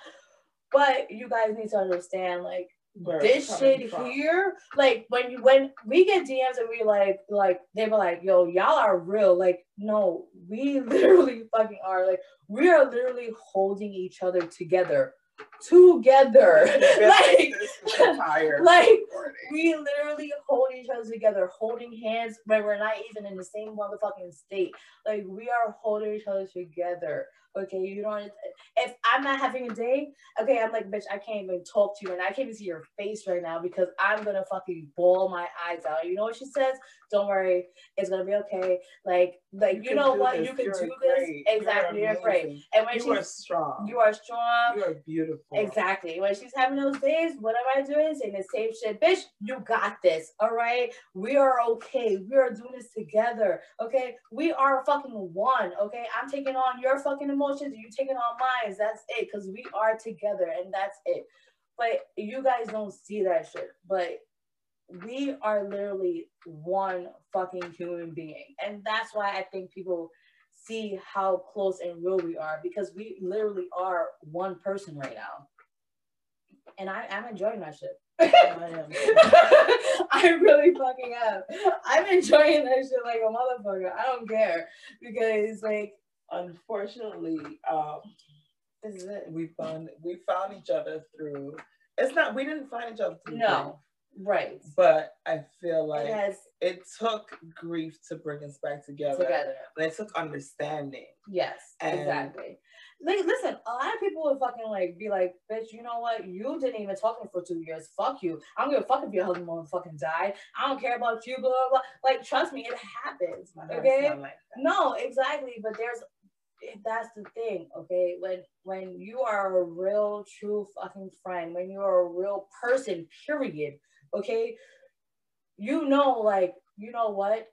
But you guys need to understand, like, Where this shit from. here, like when you when we get DMs and we like like they were like, yo, y'all are real. Like, no, we literally fucking are. Like, we are literally holding each other together together. like, like we literally hold each other together, holding hands when we're not even in the same motherfucking state. Like we are holding each other together. Okay, you don't. If I'm not having a day, okay, I'm like, bitch, I can't even talk to you, and I can't even see your face right now because I'm gonna fucking ball my eyes out. You know what she says? Don't worry, it's gonna be okay. Like, like you, you know what? This. You can you're do great. this. Exactly, you're, great. And when you are strong, you are strong. You are beautiful. Exactly. When she's having those days, what am I doing? Saying the same shit, bitch. You got this. All right, we are okay. We are doing this together. Okay, we are fucking one. Okay, I'm taking on your fucking emotions, you taking on mine. That's it, because we are together, and that's it. But you guys don't see that shit. But we are literally one fucking human being. And that's why I think people see how close and real we are because we literally are one person right now. And I, am enjoying that shit. I really fucking am. I'm enjoying that shit like a motherfucker. I don't care because like unfortunately, um, this is it. We found we found each other through. It's not. We didn't find each other through. No. Grief, right. But I feel like it, has, it took grief to bring us back together. Together. But it took understanding. Yes. And exactly. Like, listen, a lot of people would fucking like be like, bitch, you know what? You didn't even talk to me for two years. Fuck you. I don't give a fuck if your husband fucking died. I don't care about you, blah, blah, blah. Like, trust me, it happens. Okay? Like no, exactly. But there's that's the thing, okay? When when you are a real, true fucking friend, when you're a real person, period, okay? You know, like, you know what?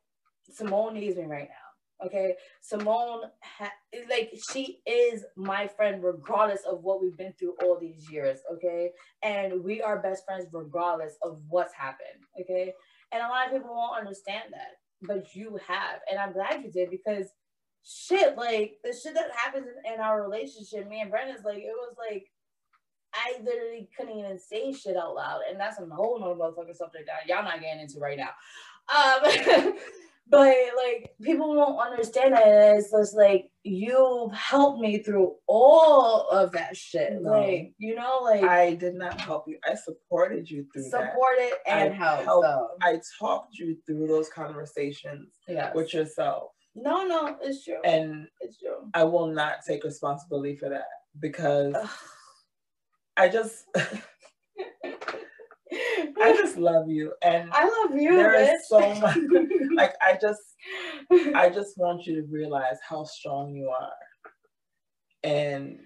Simone needs me right now. Okay, Simone, ha- like she is my friend regardless of what we've been through all these years. Okay, and we are best friends regardless of what's happened. Okay, and a lot of people won't understand that, but you have, and I'm glad you did because shit, like the shit that happens in, our relationship, me and Brendan's like, it was like I literally couldn't even say shit out loud. And that's a whole nother motherfucking subject that y'all not getting into right now. Um but like people won't understand that it's just like you've helped me through all of that shit. No. Like, you know, like I did not help you. I supported you through supported that. and helped. helped I talked you through those conversations yes. with yourself. No, no, it's true. And it's true. I will not take responsibility for that because I just I just love you. And I love you. There is so much like I just I just want you to realize how strong you are. And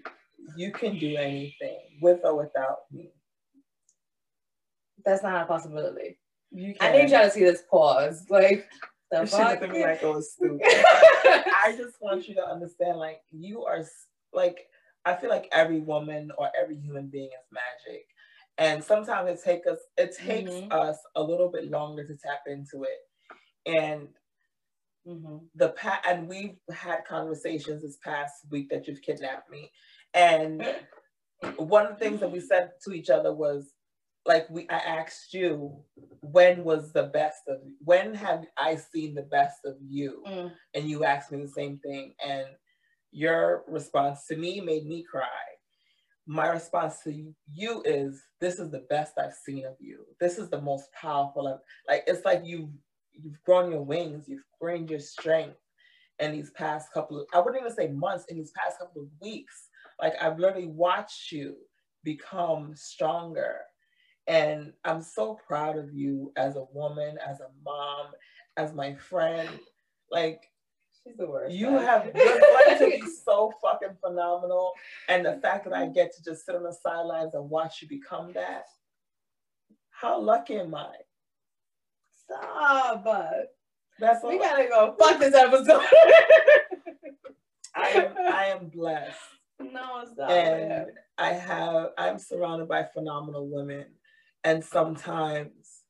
you can do anything with or without me. That's not a possibility. You can. I need y'all to see this pause. Like the she looked at me like I was stupid. I just want you to understand, like you are like I feel like every woman or every human being is magic. And sometimes it takes us it takes mm-hmm. us a little bit longer to tap into it. And mm-hmm. the pa- and we've had conversations this past week that you've kidnapped me. And one of the things that we said to each other was like we I asked you when was the best of when have I seen the best of you? Mm. And you asked me the same thing. And your response to me made me cry. My response to you is this is the best I've seen of you. This is the most powerful of like it's like you you've grown your wings, you've gained your strength in these past couple of I wouldn't even say months, in these past couple of weeks. Like I've literally watched you become stronger and I'm so proud of you as a woman, as a mom, as my friend. Like, She's the worst. You have you're going to be so fucking phenomenal. And the fact that I get to just sit on the sidelines and watch you become that. How lucky am I? Stop. That's we gotta go. Fuck this episode. I am I am blessed. No, not. and man. I have I'm surrounded by phenomenal women, and sometimes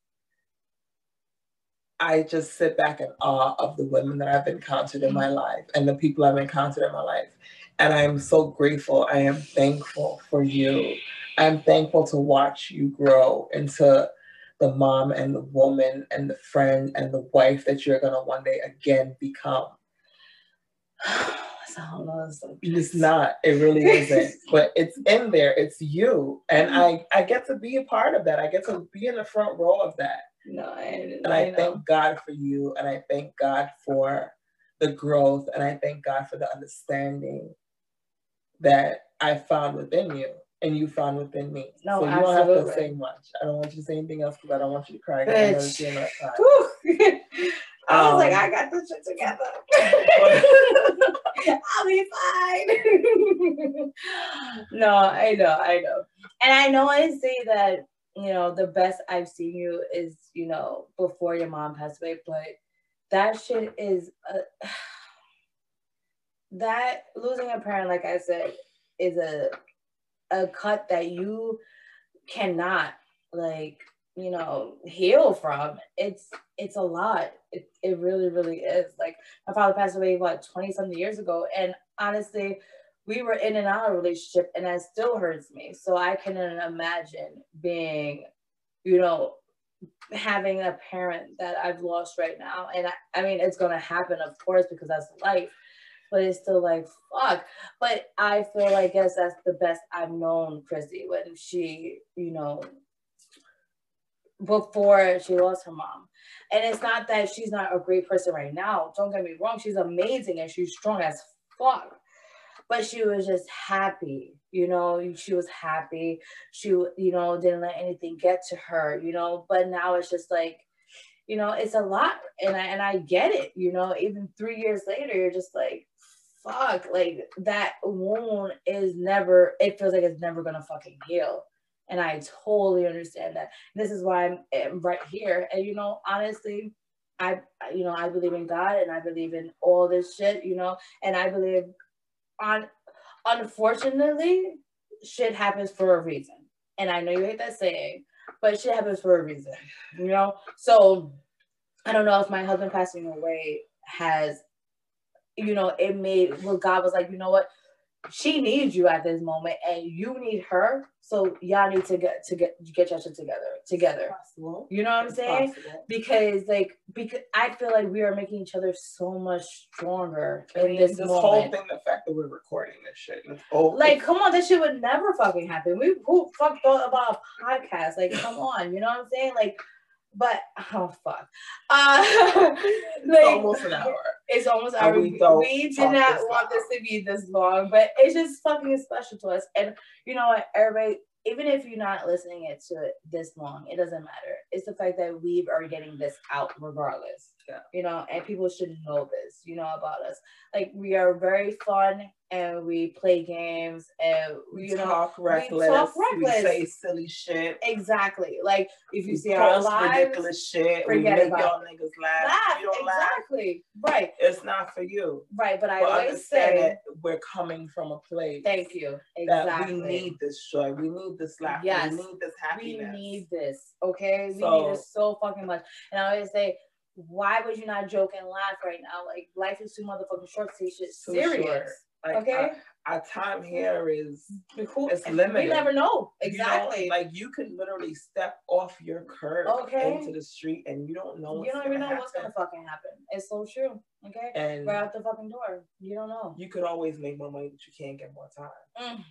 I just sit back in awe of the women that I've encountered in my life and the people I've encountered in my life, and I am so grateful. I am thankful for you. I'm thankful to watch you grow into the mom and the woman and the friend and the wife that you're gonna one day again become. Whole. It's not. It really isn't. but it's in there. It's you, and I I get to be a part of that. I get to be in the front row of that, No, I, and I, thank God for you, and I thank God for the growth, and I thank God for the understanding that I found within you, and you found within me. No, so you don't have to say much. I don't want you to say anything else because I don't want you to cry. I know Bitch. you're not crying. Whew. I was like, Um, I got this shit together. I'll be fine. no, I know, I know. And I know I say that, you know, the best I've seen you is, you know, before your mom passed away, but that shit is a, that losing a parent, like I said, is a a cut that you cannot like you know heal from it's it's a lot. It, it really really is. Like my father passed away what 20 something years ago and honestly we were in and out of relationship and that still hurts me. So i can imagine being you know having a parent that i've lost right now. And i, I mean it's going to happen of course because that's life but it's still like fuck. But i feel like guess that's the best i've known chrissy when she you know before she lost her mom. And it's not that she's not a great person right now. Don't get me wrong, she's amazing and she's strong as fuck. But she was just happy, you know. She was happy. She, you know, didn't let anything get to her, you know. But now it's just like, you know, it's a lot, and I and I get it, you know. Even three years later, you're just like, fuck, like that wound is never. It feels like it's never gonna fucking heal and I totally understand that. This is why I'm right here. And you know, honestly, I you know I believe in God and I believe in all this shit. You know, and I believe on unfortunately, shit happens for a reason. And I know you hate that saying, but shit happens for a reason. You know, so I don't know if my husband passing away has, you know, it made well God was like, you know what, she needs you at this moment and you need her. So y'all need to get to get get your shit together together. You know what i'm saying? because like because i feel like we are making each other so much stronger I in this, this moment. whole thing, the fact that we're recording this shit, over. like come on this shit would never fucking happen. We who fuck thought about a podcast? Like come on you know what i'm saying? Like but oh fuck uh it's almost an hour. It's almost And our we we, did not want this to be this long, but it's just fucking special to us. And you know what, everybody, even if you're not listening it to it this long, it doesn't matter. It's the fact that we are getting this out regardless. Yeah. You know, and people should know this, you know, about us. Like we are very fun and we play games and We you know talk reckless. talk We reckless. say silly shit. exactly. Like if you we see our lives, ridiculous shit. We make y'all niggas laugh. laugh. Don't laugh, Exactly. Right. it's not for you. Right. But I But always say that we're coming from a place thank you. that Exactly. we need this joy. We need this laughter. Yes. We need this we need this, okay? We need So- it so fucking much. And I always say, why would you not joke and laugh right now? Like life is too motherfucking short to take shit serious. short. Like, okay? Our, our time here is it's we limited. never know. you don't- Exactly. like you could literally step off your curb Okay. into the street and you don't know. you don't even know gonna what's gonna fucking happen. It's so true. Okay? And Right out the fucking door. You don't know. you could always make more money, but you can't get more time. Mm,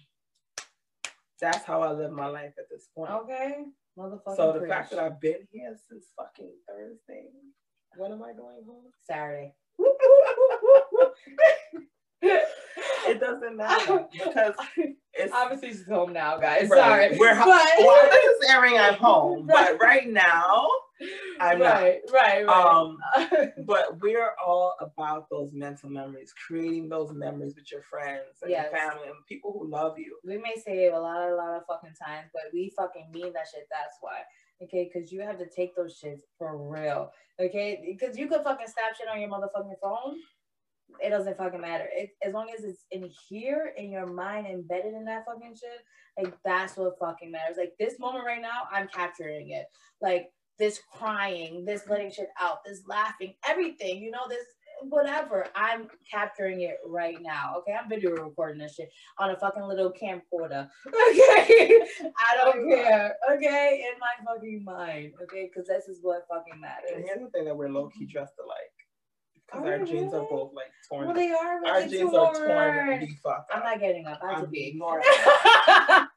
That's how I live my life at this point. okay. Motherfucking so the preach. fact that I've been here since fucking Thursday, when am I going home? Saturday. It doesn't matter because it's Obviously she's home now, guys. Right. Sorry. We're But- well, this is airing. I'm home, but right now, I'm not. right, right, right. Um, but we're all about those mental memories, creating those memories with your friends and Yes. your family and people who love you. we may say it a lot, a lot of fucking times, but we fucking mean that shit. That's why. Okay, because you have to take those shits for real. Okay, because you could fucking snap shit on your motherfucking phone. It doesn't fucking matter. It, as long as it's in here in your mind, embedded in that fucking shit, like that's what fucking matters. Like this moment right now, I'm capturing it. Like this crying, this letting shit out, this laughing, everything. You know, this whatever. I'm capturing it right now. Okay, I'm video recording this shit on a fucking little camcorder. Okay, I don't care. Okay, in my fucking mind. Okay, because this is what fucking And matters. here's the thing that we're low key dressed alike. Because our we jeans are both like torn. Well, they are our really jeans are torn torn. the I'm not getting up. I have to I'm be. ignoring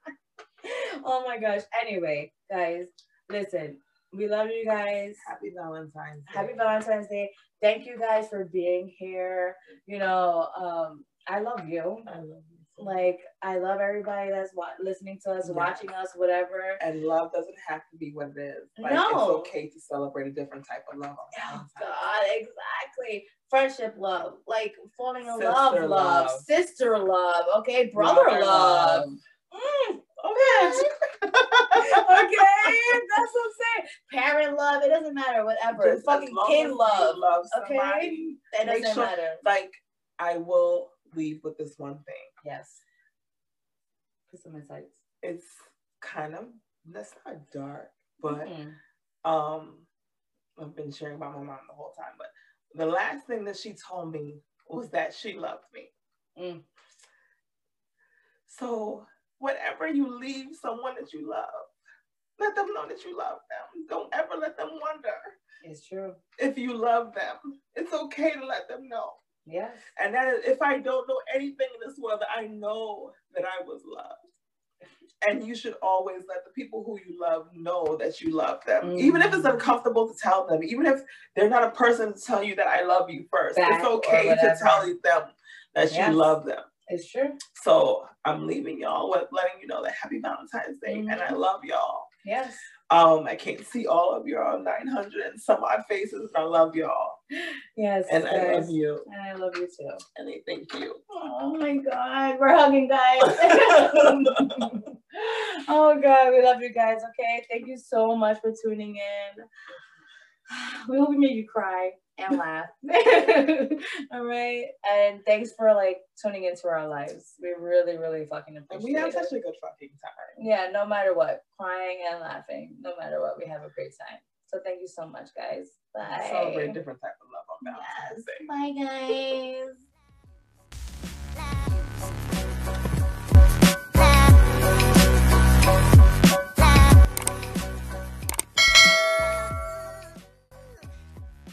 oh my gosh. Anyway, guys, listen. We love you guys. Happy Valentine's Day. Happy Valentine's Day. Thank you guys for being here. You know, um, I love you. I love you. Like, I love everybody that's wa- listening to us, Yes. watching us, whatever. and love doesn't have to be what it is. Like No. it's okay to celebrate a different type of love. Oh God, exactly. Friendship love, like falling in love, love, love. sister love, okay, brother, love. Mm, okay. okay, that's what I'm saying. Parent love, it doesn't matter, whatever. Just Fucking kid love, love okay? somebody, it make doesn't sure- matter. Like I will leave with this one thing. Yes. Put some insights. It's kind of that's not dark, but Mhm. um I've been sharing about my mom the whole time. But the last thing that she told me was that she loved me. Mm. So whenever you leave someone that you love, let them know that you love them. Don't ever let them wonder It's true. if you love them. It's okay to let them know. Yes. And that is, if I don't know anything in this world, I know that I was loved. And you should always let the people who you love know that you love them, even if it's Mm. uncomfortable to tell them, even if they're not a person to tell you that I love you first. Back it's okay to tell them that Yes. you love them. It's true. So I'm leaving y'all with letting you know that happy Valentine's Day, and I love y'all. Yes. Um, I can't see all of your 900 and some odd faces, but I love y'all, Yes. and I love you, And I love you too. and I thank you. Oh my god, we're hugging guys. oh god, we love you guys. Okay, thank you so much for tuning in. We hope we made you cry and laugh. All right, and thanks for like tuning into our lives. We really, really fucking And appreciate we have it. such a good fucking time. yeah, no matter what, crying and laughing, no matter what, we have a great time. So thank you so much, guys. Bye. Celebrate a different type of love on Valentine's Yes. Day. Bye, guys.